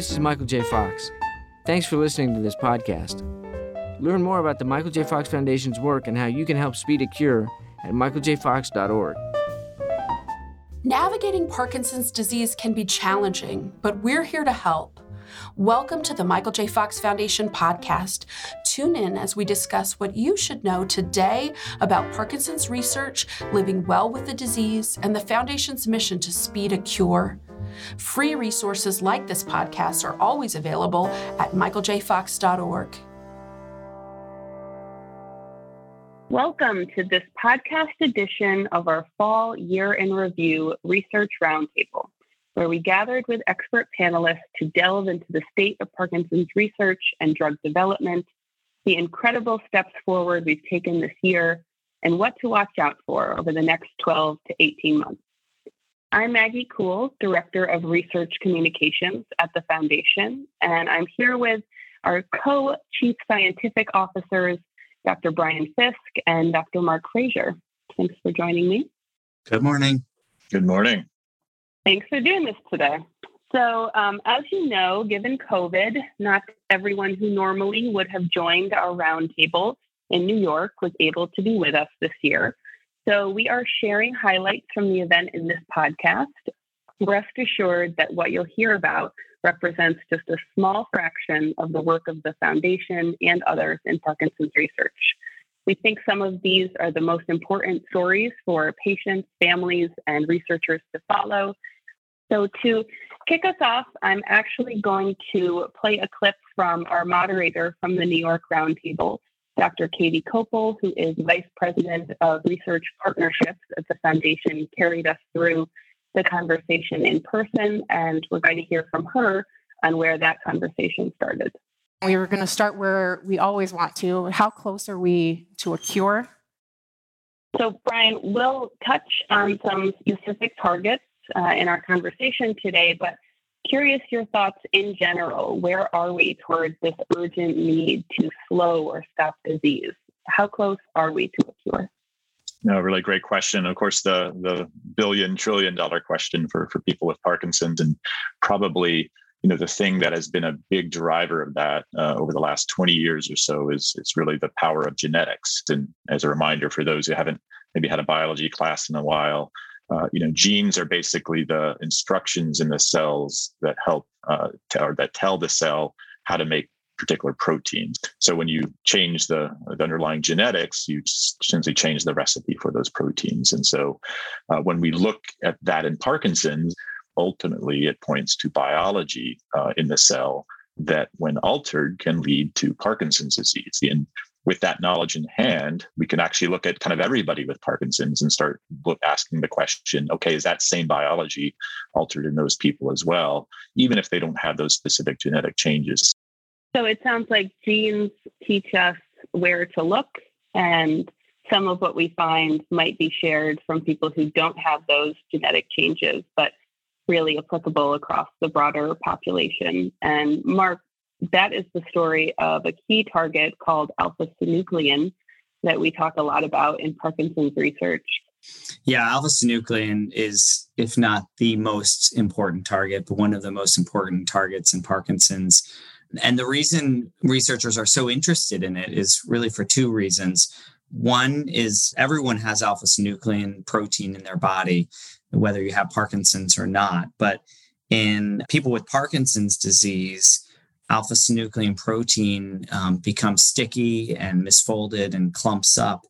this is Michael J. Fox. Thanks for listening to this podcast. Learn more about the Michael J. Fox Foundation's work and how you can help speed a cure at michaeljfox.org. Navigating Parkinson's disease can be challenging, but we're here to help. Welcome to the Michael J. Fox Foundation podcast. Tune in as we discuss what you should know today about Parkinson's research, living well with the disease, and the Foundation's mission to speed a cure. Free resources like this podcast are always available at michaeljfox.org. Welcome to this podcast edition of our Fall Year in Review Research Roundtable, where we gathered with expert panelists to delve into the state of Parkinson's research and drug development, the incredible steps forward we've taken this year, and what to watch out for over the next 12 to 18 months. I'm Maggie Kuhl, Director of Research Communications at the Foundation, and I'm here with our co Chief Scientific Officers, Dr. Brian Fisk and Dr. Mark Frasier. Thanks for joining me. Good morning. Good morning. Thanks for doing this today. So, um, as you know, given COVID, not everyone who normally would have joined our roundtable in New York was able to be with us this year. So, we are sharing highlights from the event in this podcast. Rest assured that what you'll hear about represents just a small fraction of the work of the Foundation and others in Parkinson's research. We think some of these are the most important stories for patients, families, and researchers to follow. So, to kick us off, I'm actually going to play a clip from our moderator from the New York Roundtable, Dr. Katie Kopil, who is Vice President of Research Partnerships at the Foundation, carried us through the conversation in person, and we're going to hear from her on where that conversation started. We were going to start where we always want to. How close are we to a cure? So, Brian, we'll touch on some specific targets uh, in our conversation today, but curious your thoughts in general. Where are we towards this urgent need to slow or stop disease? How close are we to a cure? No, really great question. Of course, the the billion trillion dollar question for for people with Parkinson's, and probably you know the thing that has been a big driver of that uh, over the last 20 years or so is is really the power of genetics. And as a reminder for those who haven't maybe had a biology class in a while, uh, you know genes are basically the instructions in the cells that help uh, or that tell the cell how to make particular proteins. So when you change the, the underlying genetics, you essentially change the recipe for those proteins. And so uh, when we look at that in Parkinson's, ultimately it points to biology uh, in the cell that, when altered, can lead to Parkinson's disease. And with that knowledge in hand, we can actually look at kind of everybody with Parkinson's and start asking the question okay, is that same biology altered in those people as well, even if they don't have those specific genetic changes? So it sounds like genes teach us where to look, and some of what we find might be shared from people who don't have those genetic changes, but really applicable across the broader population. And Mark, that is the story of a key target called alpha synuclein that we talk a lot about in Parkinson's research. Yeah, alpha synuclein is, if not the most important target, but one of the most important targets in Parkinson's. And the reason researchers are so interested in it is really for two reasons. One is everyone has alpha synuclein protein in their body, whether you have Parkinson's or not. But in people with Parkinson's disease, alpha synuclein protein um, becomes sticky and misfolded and clumps up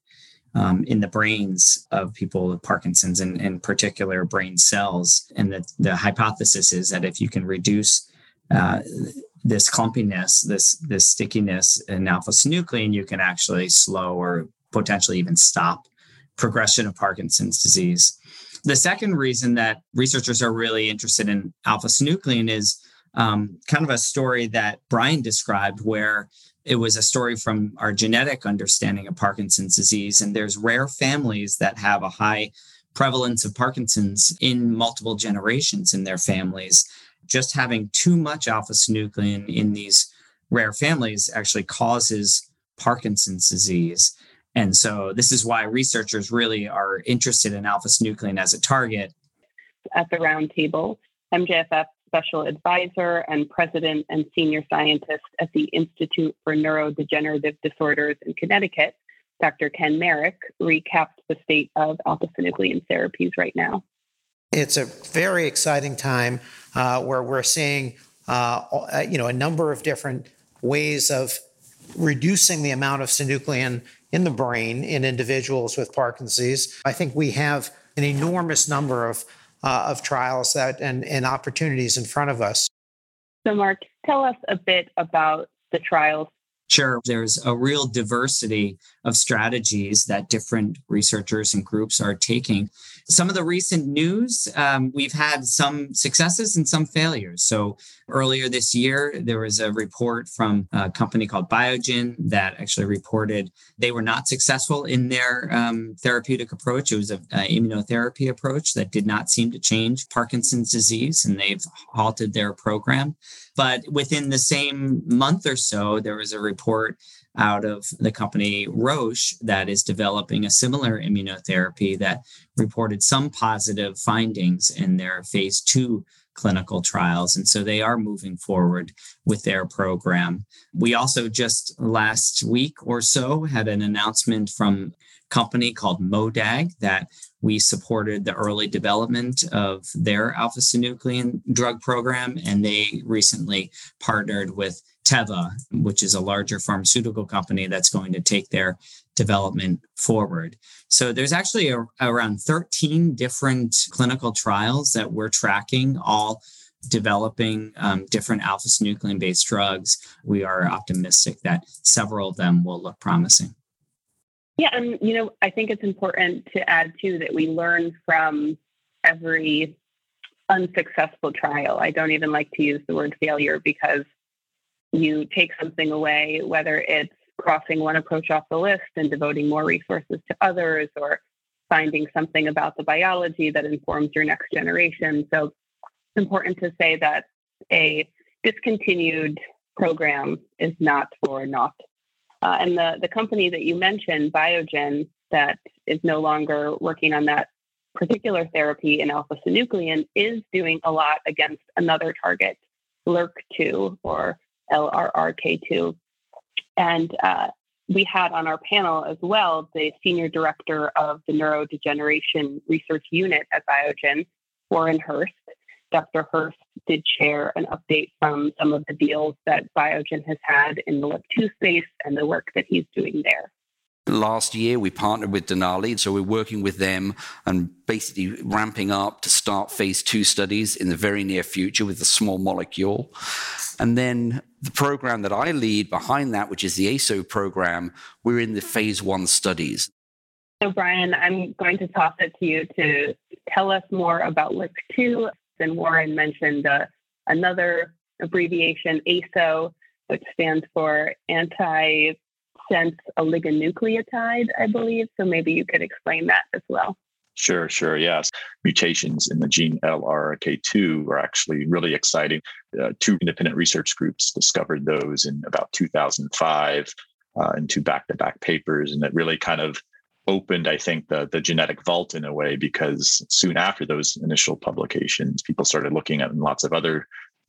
um, in the brains of people with Parkinson's and in particular brain cells. And the, the hypothesis is that if you can reduce uh, this clumpiness, this this stickiness in alpha synuclein, you can actually slow or potentially even stop progression of Parkinson's disease. The second reason that researchers are really interested in alpha synuclein is um, kind of a story that Brian described, where it was a story from our genetic understanding of Parkinson's disease. And there's rare families that have a high prevalence of Parkinson's in multiple generations in their families just having too much alpha synuclein in these rare families actually causes Parkinson's disease. And so this is why researchers really are interested in alpha synuclein as a target. At the roundtable, MJFF special advisor and president and senior scientist at the Institute for Neurodegenerative Disorders in Connecticut, Dr. Ken Marek, recapped the state of alpha synuclein therapies right now. It's a very exciting time uh, where we're seeing, uh, uh, you know, a number of different ways of reducing the amount of synuclein in the brain in individuals with Parkinson's. I think we have an enormous number of uh, of trials that and, and opportunities in front of us. So, Mark, tell us a bit about the trials Sure. There's a real diversity of strategies that different researchers and groups are taking. Some of the recent news, um, we've had some successes and some failures. So earlier this year, there was a report from a company called Biogen that actually reported they were not successful in their um, therapeutic approach. It was an immunotherapy approach that did not seem to change Parkinson's disease, and they've halted their program. But within the same month or so, there was a report out of the company Roche that is developing a similar immunotherapy that reported some positive findings in their phase two clinical trials. And so they are moving forward with their program. We also just last week or so had an announcement from a company called MODAG that we supported the early development of their alpha synuclein drug program, and they recently partnered with Teva, which is a larger pharmaceutical company that's going to take their development forward. So there's actually a, around 13 different clinical trials that we're tracking, all developing um, different alpha synuclein based drugs. We are optimistic that several of them will look promising. Yeah, and you know, I think it's important to add too that we learn from every unsuccessful trial. I don't even like to use the word failure because you take something away, whether it's crossing one approach off the list and devoting more resources to others or finding something about the biology that informs your next generation. So it's important to say that a discontinued program is not for naught. Uh, and the, the company that you mentioned, Biogen, that is no longer working on that particular therapy in alpha synuclein, is doing a lot against another target, LRRK2 or LRRK2. And uh, we had on our panel as well the senior director of the neurodegeneration research unit at Biogen, Warren Hirst, Dr. Hirst did share an update from some of the deals that Biogen has had in the LRRK2 space and the work that he's doing there. Last year, we partnered with Denali, so we're working with them and basically ramping up to start phase two studies in the very near future with a small molecule. And then the program that I lead behind that, which is the ASO program, we're in the phase one studies. So, Brian, I'm going to toss it to you to tell us more about LRRK2 and Warren mentioned uh, another abbreviation, ASO, which stands for anti sense oligonucleotide, I believe. So maybe you could explain that as well. Sure, sure. Yes. Mutations in the gene LRRK2 are actually really exciting. Uh, two independent research groups discovered those in about 2005 uh, in two back to back papers. And it really kind of opened, I think, the the genetic vault in a way because soon after those initial publications, people started looking at lots of other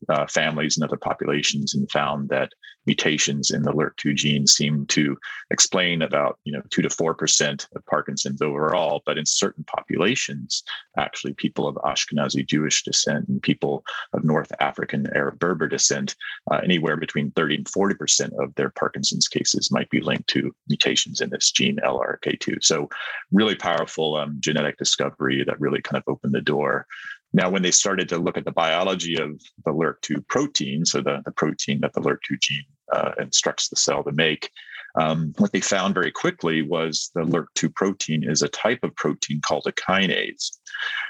uh, families and other populations and found that mutations in the LRRK2 gene seem to explain about you know two to four percent of Parkinson's overall, but in certain populations, actually people of Ashkenazi Jewish descent and people of North African Arab Berber descent, uh, anywhere between 30 and 40 percent of their Parkinson's cases might be linked to mutations in this gene LRRK2. So really powerful um, genetic discovery that really kind of opened the door now, when they started to look at the biology of the LRRK2 protein, so the, the protein that the LRRK2 gene uh, instructs the cell to make, um, what they found very quickly was the LRRK2 protein is a type of protein called a kinase.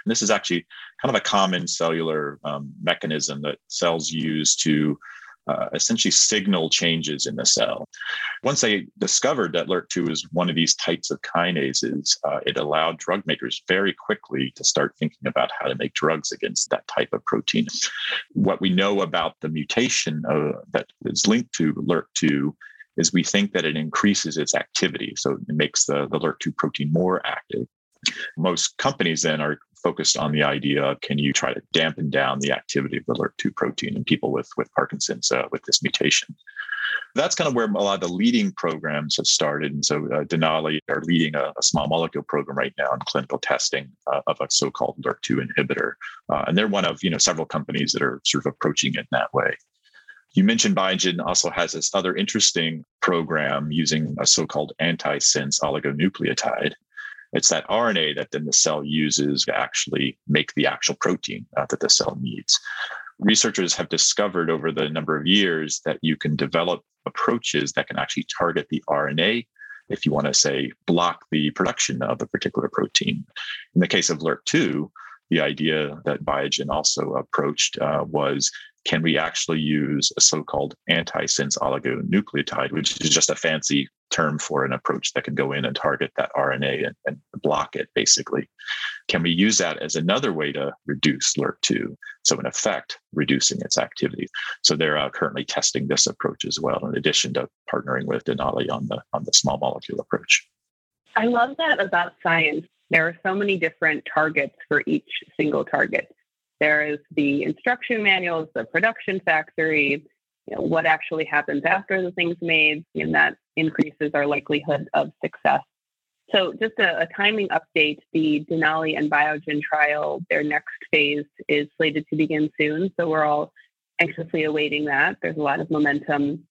And this is actually kind of a common cellular um, mechanism that cells use to uh, essentially signal changes in the cell. Once they discovered that LRRK2 is one of these types of kinases, uh, it allowed drug makers very quickly to start thinking about how to make drugs against that type of protein. What we know about the mutation uh, that is linked to LRRK2 is we think that it increases its activity. So it makes the, the LRRK2 protein more active. Most companies then are focused on the idea of can you try to dampen down the activity of the LRRK2 protein in people with, with Parkinson's uh, with this mutation. That's kind of where a lot of the leading programs have started. And so uh, Denali are leading a, a, small molecule program right now in clinical testing uh, of a so-called LRRK2 inhibitor. Uh, and they're one of you know several companies that are sort of approaching it in that way. You mentioned Biogen also has this other interesting program using a so-called antisense oligonucleotide. It's that RNA that then the cell uses to actually make the actual protein uh, that the cell needs. Researchers have discovered over the number of years that you can develop approaches that can actually target the RNA if you want to say block the production of a particular protein. In the case of LRRK2, the idea that Biogen also approached uh, was can we actually use a so-called antisense oligonucleotide, which is just a fancy term for an approach that can go in and target that RNA and, and block it, basically. Can we use that as another way to reduce LRRK2? So, in effect, reducing its activity. So, they're uh, currently testing this approach as well, in addition to partnering with Denali on the on the small molecule approach. I love that about science. There are so many different targets for each single target. There is the instruction manuals, the production factory, you know, what actually happens after the thing's made, and that increases our likelihood of success. So, just a, a, timing update the Denali and Biogen trial, their next phase is slated to begin soon. So, we're all anxiously awaiting that. There's a lot of momentum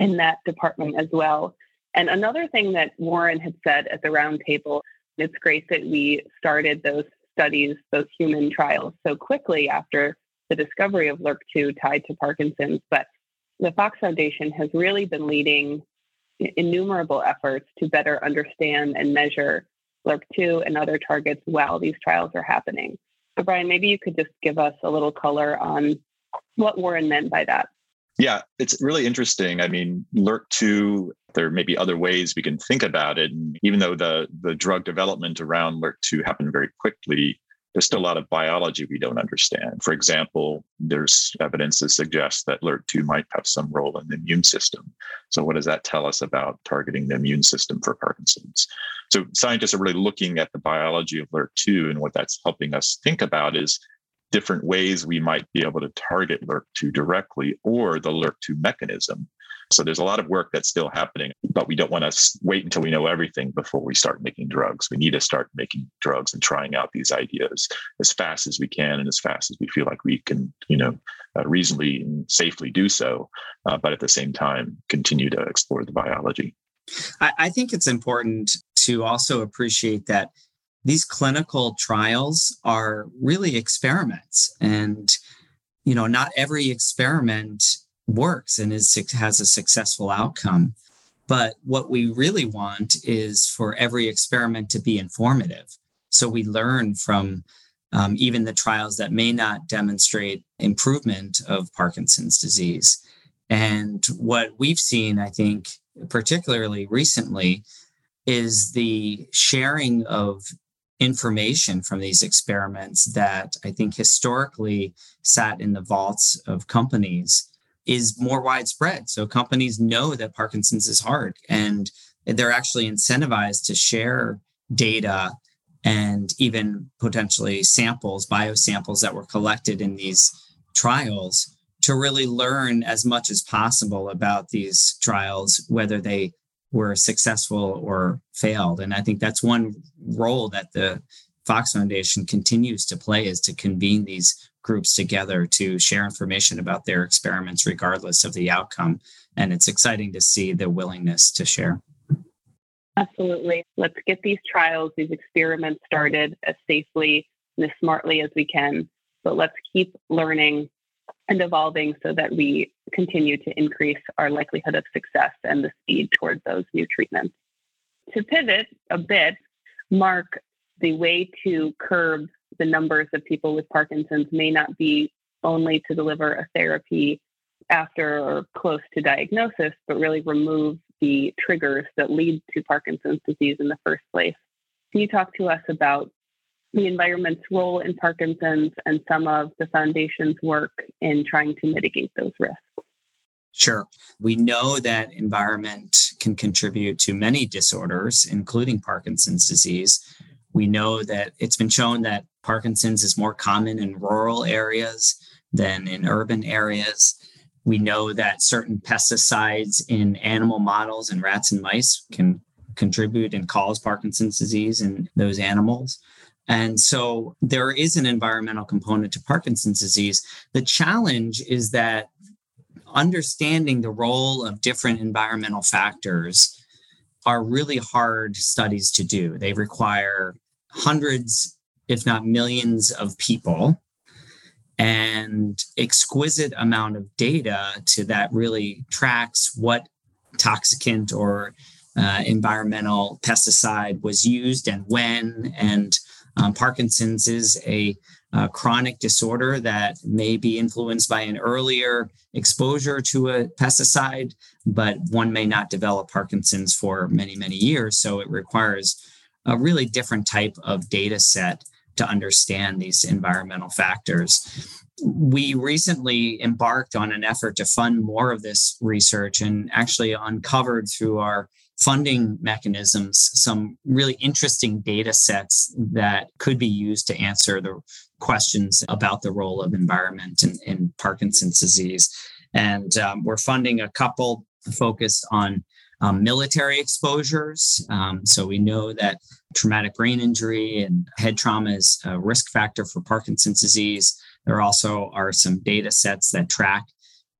in that department as well. And another thing that Warren had said at the roundtable, it's great that we started those studies, those human trials, so quickly after the discovery of LRRK2 tied to Parkinson's. But the Fox Foundation has really been leading innumerable efforts to better understand and measure LRRK2 and other targets while these trials are happening. So, Brian, maybe you could just give us a little color on what Warren meant by that. Yeah, it's really interesting. I mean, LRRK2, there may be other ways we can think about it. And even though the, the drug development around LRRK2 happened very quickly, there's still a lot of biology we don't understand. For example, there's evidence that suggests that LRRK2 might have some role in the immune system. So, what does that tell us about targeting the immune system for Parkinson's? So, scientists are really looking at the biology of LRRK2, and what that's helping us think about is different ways we might be able to target LRRK2 directly or the LRRK2 mechanism. So there's a lot of work that's still happening, but we don't want to wait until we know everything before we start making drugs. We need to start making drugs and trying out these ideas as fast as we can and as fast as we feel like we can, you know, uh, reasonably and safely do so, uh, but at the same time continue to explore the biology. I, I think it's important to also appreciate that these clinical trials are really experiments and you know not every experiment works and is has a successful outcome. But what we really want is for every experiment to be informative. So we learn from um, even the trials that may not demonstrate improvement of parkinson's disease. And what we've seen i think particularly recently is the sharing of information from these experiments that I think historically sat in the vaults of companies is more widespread. So companies know that Parkinson's is hard and they're actually incentivized to share data and even potentially samples, biosamples that were collected in these trials to really learn as much as possible about these trials, whether they were successful or failed. And I think that's one role that the Fox Foundation continues to play is to convene these groups together to share information about their experiments, regardless of the outcome. And it's exciting to see the willingness to share. Absolutely. Let's get these trials, these experiments started as safely and as smartly as we can. But let's keep learning and evolving so that we continue to increase our likelihood of success and the speed towards those new treatments. To pivot a bit, Mark, the way to curb the numbers of people with Parkinson's may not be only to deliver a therapy after or close to diagnosis, but really remove the triggers that lead to Parkinson's disease in the first place. Can you talk to us about the environment's role in Parkinson's and some of the foundation's work in trying to mitigate those risks. Sure. We know that environment can contribute to many disorders, including Parkinson's disease. We know that it's been shown that Parkinson's is more common in rural areas than in urban areas. We know that certain pesticides in animal models and rats and mice can contribute and cause Parkinson's disease in those animals. And so there is an environmental component to Parkinson's disease. The challenge is that understanding the role of different environmental factors are really hard studies to do. They require hundreds, if not millions, of people and exquisite amount of data to that really tracks what toxicant or uh, environmental pesticide was used and when and um, Parkinson's is a, a, chronic disorder that may be influenced by an earlier exposure to a pesticide, but one may not develop Parkinson's for many, many years. So it requires a really different type of data set to understand these environmental factors. We recently embarked on an effort to fund more of this research and actually uncovered through our funding mechanisms some really interesting data sets that could be used to answer the questions about the role of environment in, in Parkinson's disease. And um, we're funding a couple focused on um, military exposures. Um, so we know that traumatic brain injury and head trauma is a risk factor for Parkinson's disease. There also are some data sets that track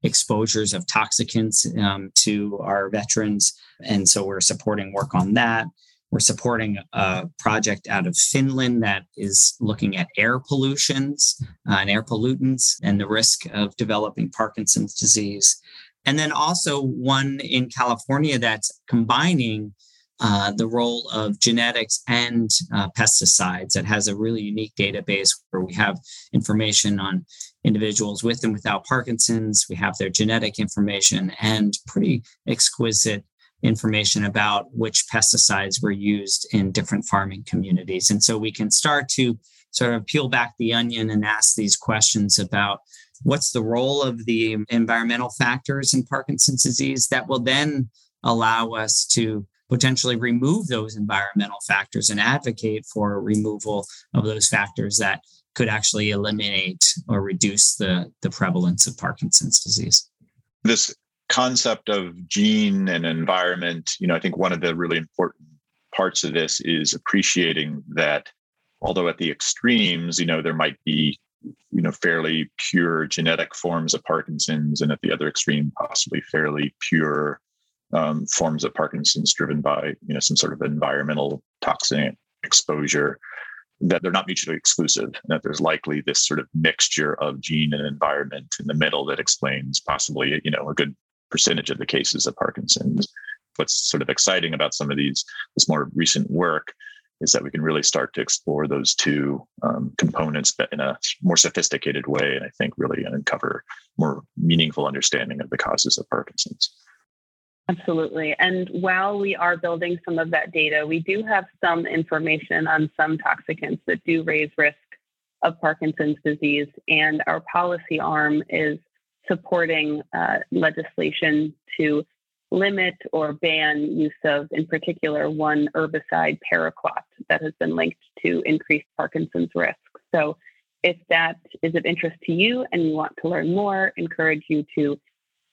exposures of toxicants um, to our veterans. And so we're supporting work on that. We're supporting a project out of Finland that is looking at air pollutions uh, and air pollutants and the risk of developing Parkinson's disease. And then also one in California that's combining uh, the role of genetics and uh, pesticides that has a really unique database where we have information on individuals with and without Parkinson's. We have their genetic information and pretty exquisite information about which pesticides were used in different farming communities. And so we can start to sort of peel back the onion and ask these questions about what's the role of the environmental factors in Parkinson's disease that will then allow us to potentially remove those environmental factors and advocate for removal of those factors that could actually eliminate or reduce the, the prevalence of Parkinson's disease. This concept of gene and environment, you know, I think one of the really important parts of this is appreciating that although at the extremes, you know, there might be you know fairly pure genetic forms of parkinson's and at the other extreme possibly fairly pure um, forms of Parkinson's driven by you know some sort of environmental toxin exposure that they're not mutually exclusive and that there's likely this sort of mixture of gene and environment in the middle that explains possibly you know a good percentage of the cases of Parkinson's. What's sort of exciting about some of these this more recent work is that we can really start to explore those two um, components in a more sophisticated way, and I think really uncover more meaningful understanding of the causes of Parkinson's. Absolutely. And while we are building some of that data, we do have some information on some toxicants that do raise risk of Parkinson's disease. And our policy arm is supporting uh, legislation to limit or ban use of, in particular, one herbicide, paraquat, that has been linked to increased Parkinson's risk. So, if that is of interest to you and you want to learn more, encourage you to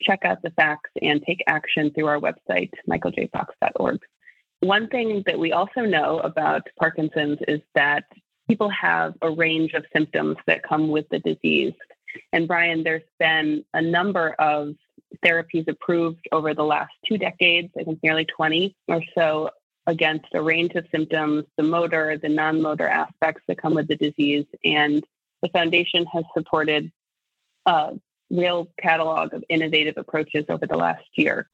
check out the facts and take action through our website, michaeljfox.org. One thing that we also know about Parkinson's is that people have a range of symptoms that come with the disease. And Brian, there's been a number of therapies approved over the last two decades, I think nearly 20 or so, against a range of symptoms, the motor, the non motor aspects that come with the disease. And the foundation has supported a real catalog of innovative approaches over the last year.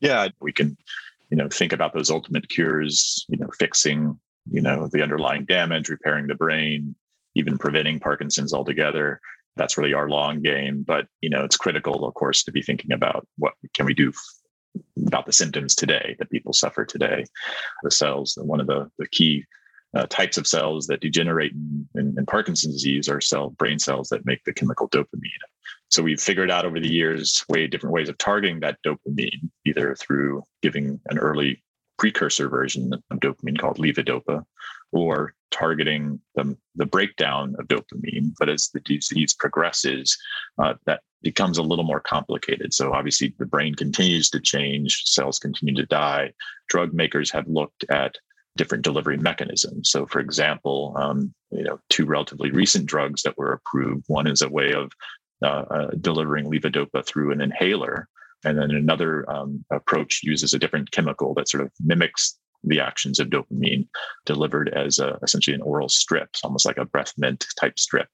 Yeah, we can, you know, think about those ultimate cures, you know, fixing, you know, the underlying damage, repairing the brain, even preventing Parkinson's altogether. That's really our long game. But, you know, it's critical, of course, to be thinking about what can we do about the symptoms today that people suffer today. The cells, one of the, the key uh, types of cells that degenerate in, in, in, Parkinson's disease are cell brain cells that make the chemical dopamine. So we've figured out over the years way different ways of targeting that dopamine, either through giving an early precursor version of dopamine called levodopa, or targeting the, the breakdown of dopamine, but as the disease progresses, uh, that becomes a little more complicated. So obviously, the brain continues to change, cells continue to die. Drug makers have looked at different delivery mechanisms. So, for example, um, you know, two relatively recent drugs that were approved. One is a way of uh, uh, delivering levodopa through an inhaler, and then another um, approach uses a different chemical that sort of mimics the actions of dopamine delivered as a, essentially an oral strip, it's almost like a breath mint type strip.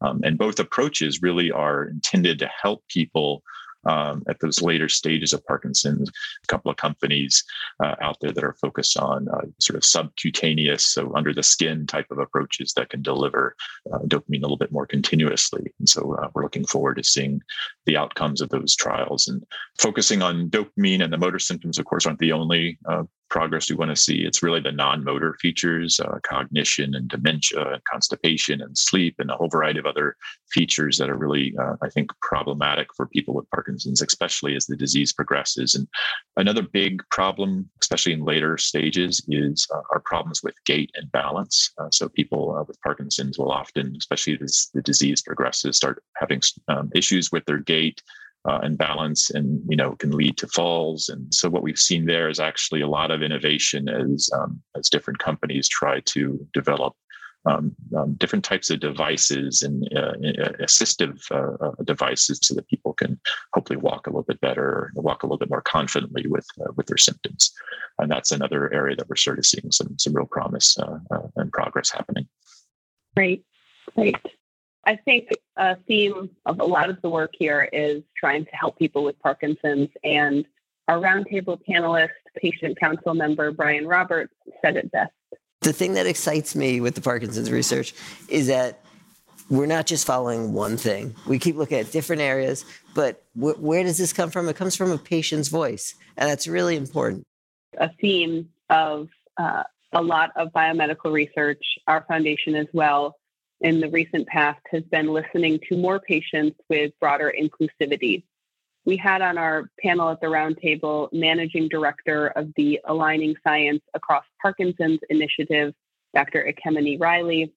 Um, and both approaches really are intended to help people um, at those later stages of Parkinson's. A couple of companies uh, out there that are focused on uh, sort of subcutaneous, so under the skin type of approaches that can deliver uh, dopamine a little bit more continuously. And so uh, we're looking forward to seeing the outcomes of those trials and focusing on dopamine and the motor symptoms, of course, aren't the only uh, progress we want to see. It's really the non motor features, uh, cognition and dementia and constipation and sleep and a whole variety of other features that are really, uh, I think, problematic for people with Parkinson's, especially as the disease progresses. And another big problem, especially in later stages, is uh, our problems with gait and balance. Uh, so people uh, with Parkinson's will often, especially as the disease progresses, start having um, issues with their gait uh, and balance and you know can lead to falls. And so what we've seen there is actually a lot of innovation as um, as different companies try to develop um, um, different types of devices and uh, uh assistive uh, uh, devices so that people can hopefully walk a little bit better walk a little bit more confidently with uh, with their symptoms. And that's another area that we're sort of seeing some some real promise and progress happening. Great. Great I think a theme of a lot of the work here is trying to help people with Parkinson's. And our roundtable panelist, patient council member Brian Roberts, said it best. The thing that excites me with the Parkinson's research is that we're not just following one thing. We keep looking at different areas, but wh- where does this come from? It comes from a patient's voice, and that's really important. A theme of uh, a lot of biomedical research, our foundation as well, in the recent past has been listening to more patients with broader inclusivity. We had on our panel at the roundtable managing director of the Aligning Science Across Parkinson's initiative, Dr. Ekemini Riley,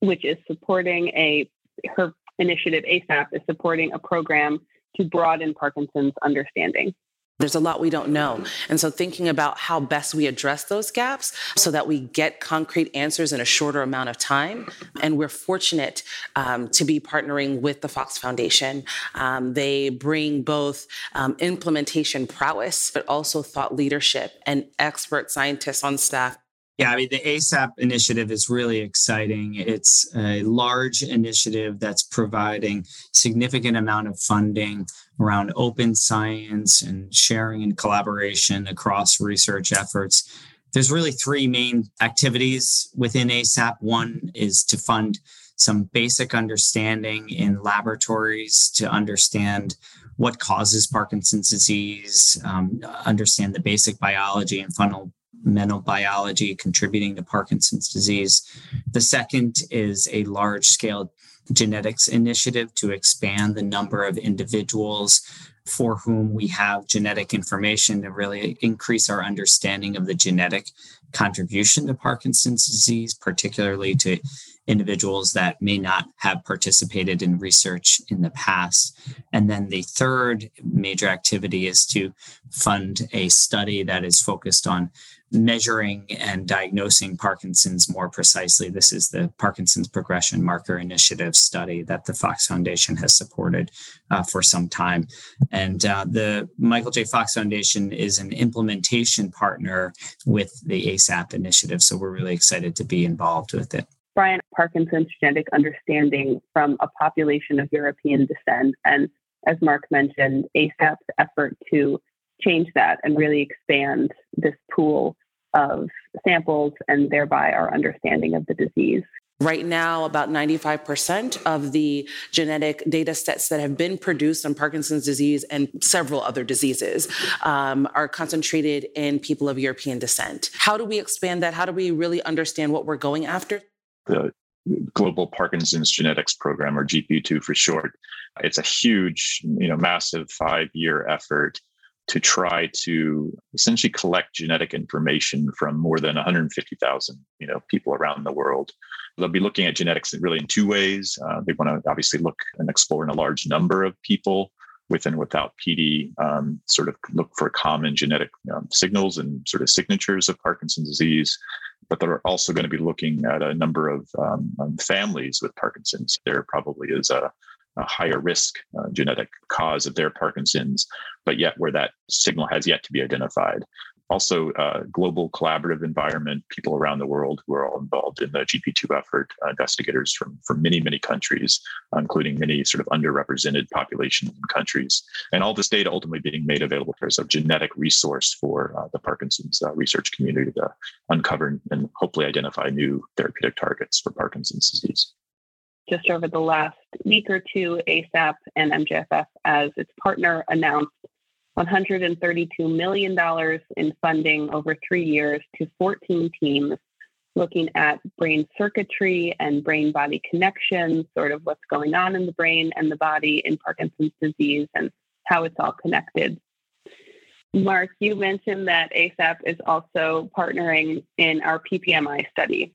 which is supporting a her initiative ASAP is supporting a program to broaden Parkinson's understanding. There's a lot we don't know. And so thinking about how best we address those gaps so that we get concrete answers in a shorter amount of time. And we're fortunate um, to be partnering with the Fox Foundation. Um, they bring both um, implementation prowess, but also thought leadership and expert scientists on staff. Yeah, I mean, the ASAP initiative is really exciting. It's a large initiative that's providing significant amount of funding around open science and sharing and collaboration across research efforts. There's really three main activities within ASAP. One is to fund some basic understanding in laboratories to understand what causes Parkinson's disease, um, understand the basic biology and fundamental biology contributing to Parkinson's disease. The second is a large scale genetics initiative to expand the number of individuals for whom we have genetic information to really increase our understanding of the genetic contribution to Parkinson's disease, particularly to individuals that may not have participated in research in the past. And then the third major activity is to fund a study that is focused on measuring and diagnosing Parkinson's more precisely. This is the Parkinson's Progression Marker Initiative study that the Fox Foundation has supported uh, for some time. And uh, the Michael J. Fox Foundation is an implementation partner with the ASAP initiative. So we're really excited to be involved with it. Brian, Parkinson's genetic understanding from a population of European descent. And as Mark mentioned, ASAP's effort to change that and really expand this pool of samples and thereby our understanding of the disease. Right now, about 95% of the genetic data sets that have been produced on Parkinson's disease and several other diseases um, are concentrated in people of European descent. How do we expand that? How do we really understand what we're going after? The Global Parkinson's Genetics Program, or GP2 for short, it's a huge, you know, massive five-year effort to try to essentially collect genetic information from more than 150,000 you know people around the world. They'll be looking at genetics really in two ways. Uh, they want to obviously look and explore in a large number of people with and without PD, um, sort of look for common genetic um, signals and sort of signatures of Parkinson's disease. But they're also going to be looking at a number of um, um families with Parkinson's. There probably is a, a higher risk uh, genetic cause of their Parkinson's, but yet where that signal has yet to be identified also uh, global collaborative environment, people around the world who are all involved in the GP2 effort, uh, investigators from, from many, many countries, including many sort of underrepresented populations and countries. And all this data ultimately being made available as a genetic resource for uh, the Parkinson's uh, research community to uncover and hopefully identify new therapeutic targets for Parkinson's disease. Just over the last week or two, ASAP and MJFF, as its partner, announced $132 million in funding over three years to 14 teams looking at brain circuitry and brain body connections, sort of what's going on in the brain and the body in Parkinson's disease and how it's all connected. Mark, you mentioned that ASAP is also partnering in our PPMI study.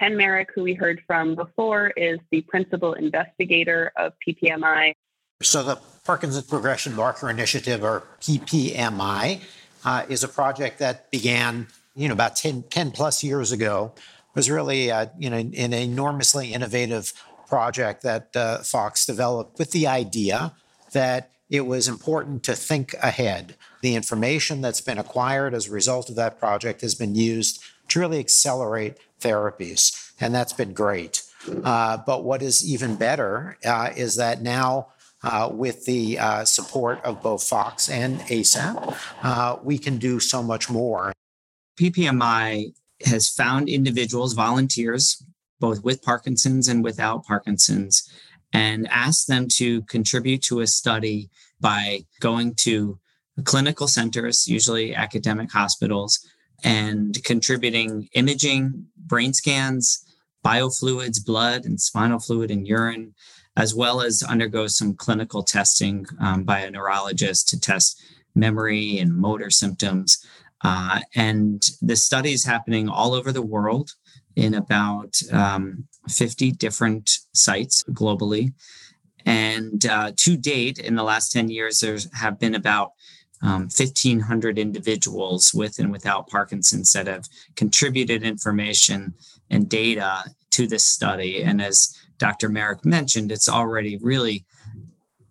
Ken Marek, who we heard from before, is the principal investigator of PPMI. So the Parkinson's Progression Marker Initiative, or PPMI, uh, is a project that began, you know, about 10, 10 plus years ago. It was really, uh, you know, an enormously innovative project that uh, Fox developed with the idea that it was important to think ahead. The information that's been acquired as a result of that project has been used to really accelerate therapies, and that's been great. Uh, but what is even better uh, is that now uh, with the uh, support of both Fox and ASAP, uh, we can do so much more. PPMI has found individuals, volunteers, both with Parkinson's and without Parkinson's, and asked them to contribute to a study by going to clinical centers, usually academic hospitals, and contributing imaging, brain scans, biofluids, blood and spinal fluid and urine, as well as undergo some clinical testing um, by a neurologist to test memory and motor symptoms. Uh, and the study is happening all over the world in about um, 50 different sites globally. And uh, to date, in the last 10 years, there have been about um, 1,500 individuals with and without Parkinson's that have contributed information and data to this study. And as Dr. Marek mentioned, it's already really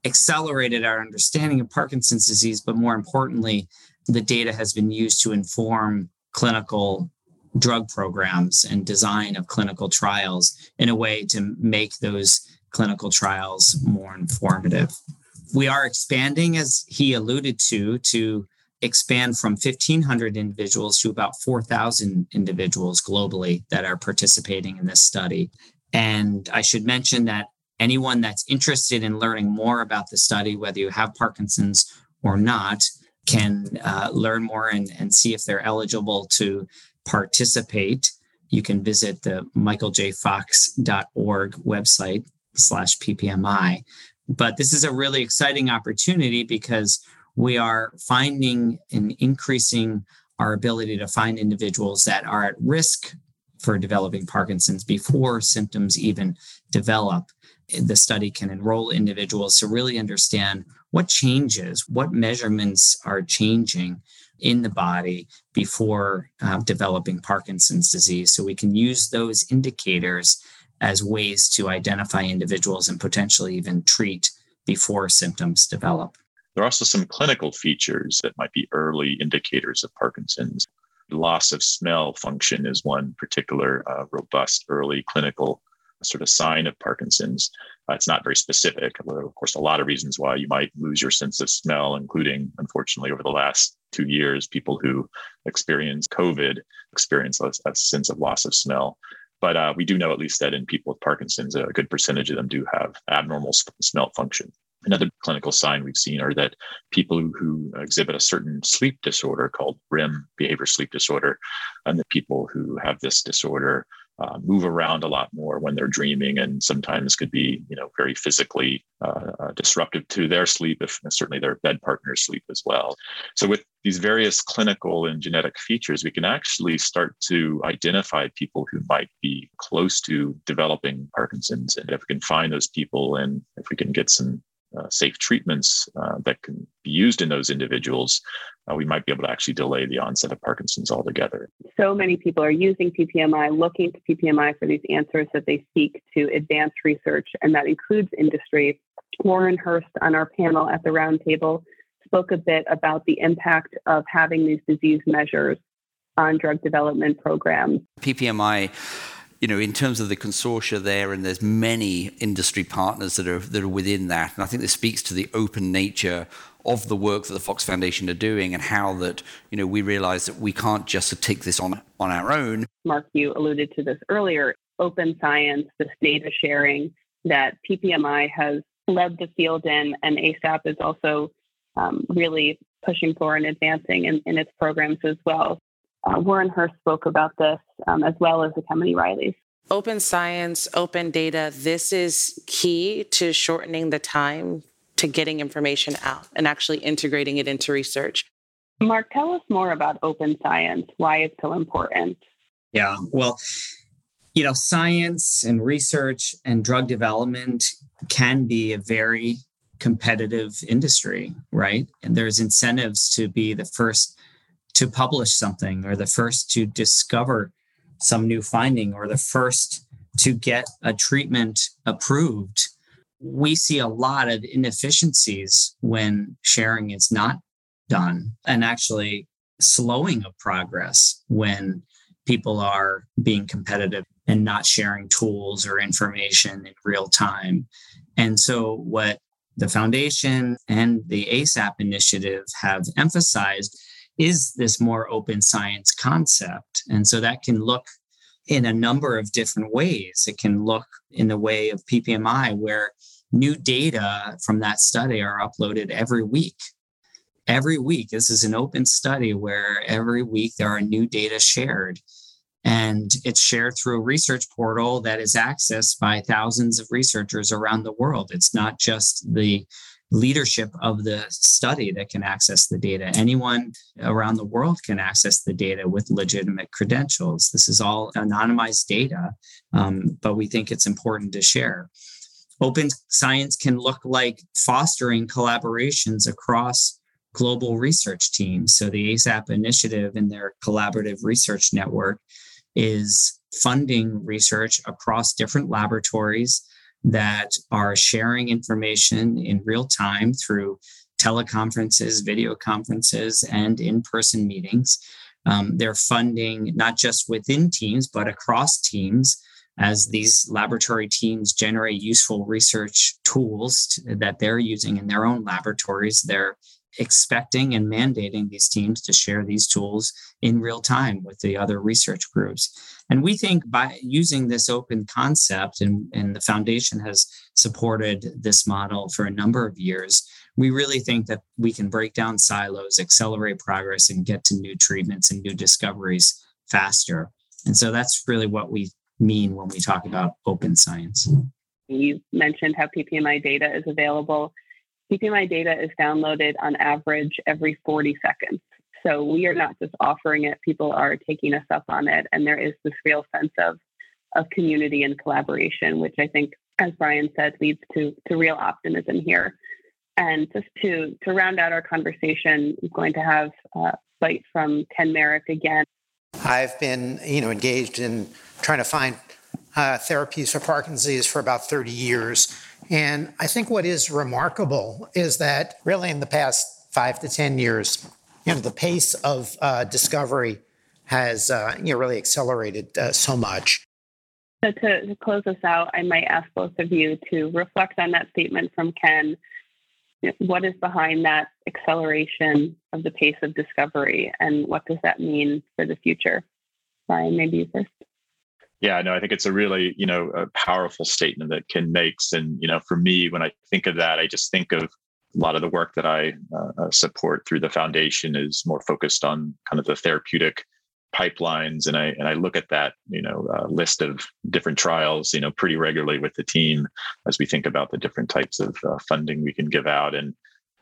accelerated our understanding of Parkinson's disease, but more importantly, the data has been used to inform clinical drug programs and design of clinical trials in a way to make those clinical trials more informative. We are expanding, as he alluded to, to expand from 1,500 individuals to about 4,000 individuals globally that are participating in this study. And I should mention that anyone that's interested in learning more about the study, whether you have Parkinson's or not, can uh, learn more and, and see if they're eligible to participate. You can visit the michaeljfox.org website slash PPMI. But this is a really exciting opportunity because we are finding and increasing our ability to find individuals that are at risk for developing Parkinson's before symptoms even develop. The study can enroll individuals to really understand what changes, what measurements are changing in the body before uh, developing Parkinson's disease. So we can use those indicators as ways to identify individuals and potentially even treat before symptoms develop. There are also some clinical features that might be early indicators of Parkinson's loss of smell function is one particular uh, robust early clinical sort of sign of Parkinson's. Uh, it's not very specific. Although, of course, a lot of reasons why you might lose your sense of smell, including, unfortunately, over the last two years, people who experience COVID experience a, a sense of loss of smell. But uh, we do know at least that in people with Parkinson's, a good percentage of them do have abnormal smell function. Another clinical sign we've seen are that people who, exhibit a certain sleep disorder called REM behavior sleep disorder, and the people who have this disorder uh, move around a lot more when they're dreaming and sometimes could be you know very physically uh, uh, disruptive to their sleep if certainly their bed partner's sleep as well. So with these various clinical and genetic features we can actually start to identify people who might be close to developing parkinson's and if we can find those people and if we can get some uh, safe treatments uh, that can be used in those individuals, uh, we might be able to actually delay the onset of Parkinson's altogether. So many people are using PPMI, looking to PPMI for these answers that they seek to advance research, and that includes industry. Warren Hirst on our panel at the roundtable spoke a bit about the impact of having these disease measures on drug development programs. PPMI you know, in terms of the consortia there, and there's many industry partners that are that are within that, and I think this speaks to the open nature of the work that the Fox Foundation are doing, and how that you know we realize that we can't just take this on on our own. Mark, you alluded to this earlier. Open science, this data sharing that PPMI has led the field in, and ASAP is also um, really pushing for and advancing in, in its programs as well. Uh, Warren Hirst spoke about this um, as well as Ekemini Riley's. Open science, open data, this is key to shortening the time to getting information out and actually integrating it into research. Mark, tell us more about open science, why it's so important. Yeah, well, you know, science and research and drug development can be a very competitive industry, right? And there's incentives to be the first to publish something or the first to discover some new finding or the first to get a treatment approved. We see a lot of inefficiencies when sharing is not done and actually slowing of progress when people are being competitive and not sharing tools or information in real time. And so, what the foundation and the ASAP initiative have emphasized is this more open science concept. And so that can look in a number of different ways. It can look in the way of PPMI, where new data from that study are uploaded every week. Every week, this is an open study where every week there are new data shared. And it's shared through a research portal that is accessed by thousands of researchers around the world. It's not just the leadership of the study that can access the data. Anyone around the world can access the data with legitimate credentials. This is all anonymized data, um, but we think it's important to share. Open science can look like fostering collaborations across global research teams. So the ASAP initiative and their collaborative research network is funding research across different laboratories that are sharing information in real time through teleconferences, video conferences, and in person meetings. Um, they're funding not just within teams, but across teams as these laboratory teams generate useful research tools to, that they're using in their own laboratories. They're expecting and mandating these teams to share these tools in real time with the other research groups. And we think by using this open concept, and, and the foundation has supported this model for a number of years, we really think that we can break down silos, accelerate progress, and get to new treatments and new discoveries faster. And so that's really what we mean when we talk about open science. You mentioned how PPMI data is available PPMI data is downloaded on average every 40 seconds. So we are not just offering it, people are taking us up on it. And there is this real sense of, of community and collaboration, which I think, as Brian said, leads to, to real optimism here. And just to, to round out our conversation, I'm going to have a bite from Ken Marek again. I've been, you know, engaged in trying to find uh, therapies for Parkinson's disease for about 30 years. And I think what is remarkable is that really in the past five to 10 years, you know, the pace of uh, discovery has, uh, you know, really accelerated uh, so much. So to, to, close us out, I might ask both of you to reflect on that statement from Ken. What is behind that acceleration of the pace of discovery, and what does that mean for the future? Brian, maybe you first. Yeah, no, I think it's a really, you know, a powerful statement that Ken makes. And, you know, for me, when I think of that, I just think of a lot of the work that I uh, uh support through the foundation is more focused on kind of the therapeutic pipelines, and I and I look at that you know uh, list of different trials you know pretty regularly with the team as we think about the different types of uh, funding we can give out and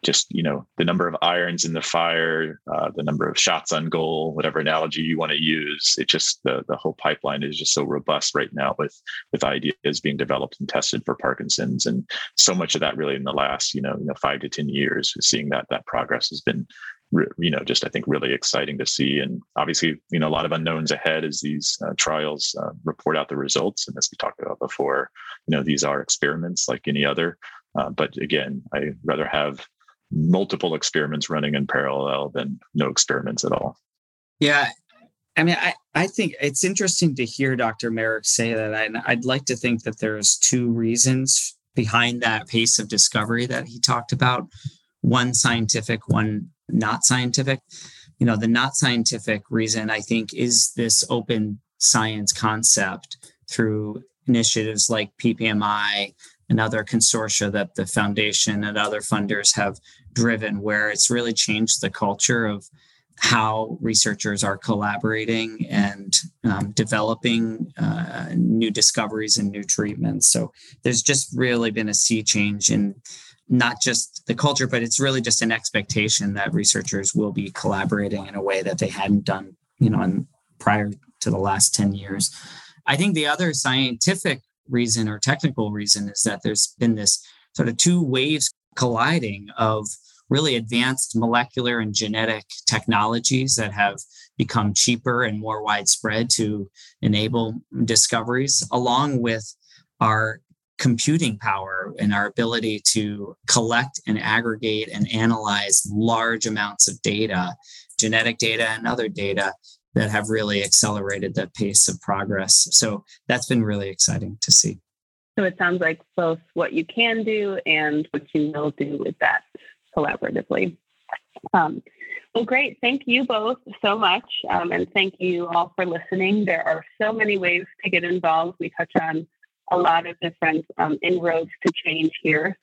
just you know the number of irons in the fire uh, the number of shots on goal whatever analogy you want to use it just the, the whole pipeline is just so robust right now with with ideas being developed and tested for parkinson's. And so much of that really in the last you know you know five to ten years seeing that that progress has been you know just i think really exciting to see. And obviously you know a lot of unknowns ahead as these uh, trials uh, report out the results. And as we talked about before you know these are experiments like any other. Uh, but again i rather have multiple experiments running in parallel than no experiments at all. Yeah. I mean, I, I think it's interesting to hear Dr. Marek say that. And I'd like to think that there's two reasons behind that pace of discovery that he talked about one scientific, one not scientific. You know, the not scientific reason, I think, is this open science concept through initiatives like PPMI and other consortia that the foundation and other funders have driven, where it's really changed the culture of how researchers are collaborating and um, developing uh, new discoveries and new treatments. So there's just really been a sea change in not just the culture, but it's really just an expectation that researchers will be collaborating in a way that they hadn't done, you know, in, prior to the last 10 years. I think the other scientific reason or technical reason is that there's been this sort of two waves colliding of really advanced molecular and genetic technologies that have become cheaper and more widespread to enable discoveries, along with our computing power and our ability to collect and aggregate and analyze large amounts of data, genetic data and other data that have really accelerated the pace of progress. So that's been really exciting to see. So it sounds like both what you can do and what you will do with that collaboratively. Um, well, great. Thank you both so much. Um, and thank you all for listening. There are so many ways to get involved. We touch on a lot of different um, inroads to change here.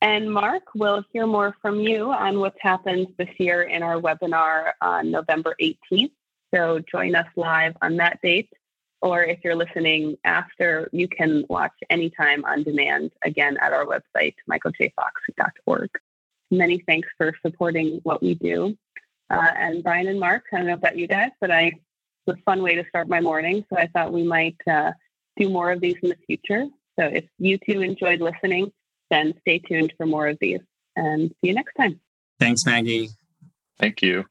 And Mark, we'll hear more from you on what's happened this year in our webinar on November 18th. So join us live on that date. Or if you're listening after, you can watch anytime on demand again at our website, michaeljfox.org. Many thanks for supporting what we do. Uh, and Brian and Mark, I don't know about you guys, but I it's a fun way to start my morning. So I thought we might uh, do more of these in the future. So if you too enjoyed listening, then stay tuned for more of these and see you next time. Thanks, Maggie. Thank you.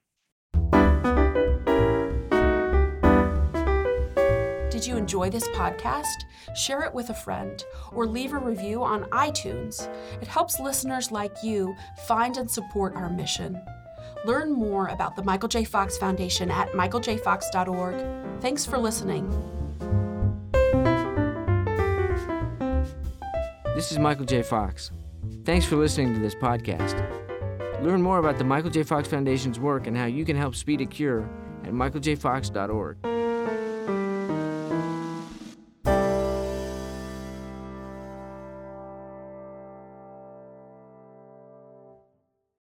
Did you enjoy this podcast? Share it with a friend or leave a review on iTunes. It helps listeners like you find and support our mission. Learn more about the Michael J. Fox Foundation at michaeljfox.org. Thanks for listening. This is Michael J. Fox. Thanks for listening to this podcast. Learn more about the Michael J. Fox Foundation's work and how you can help speed a cure at michaeljfox.org.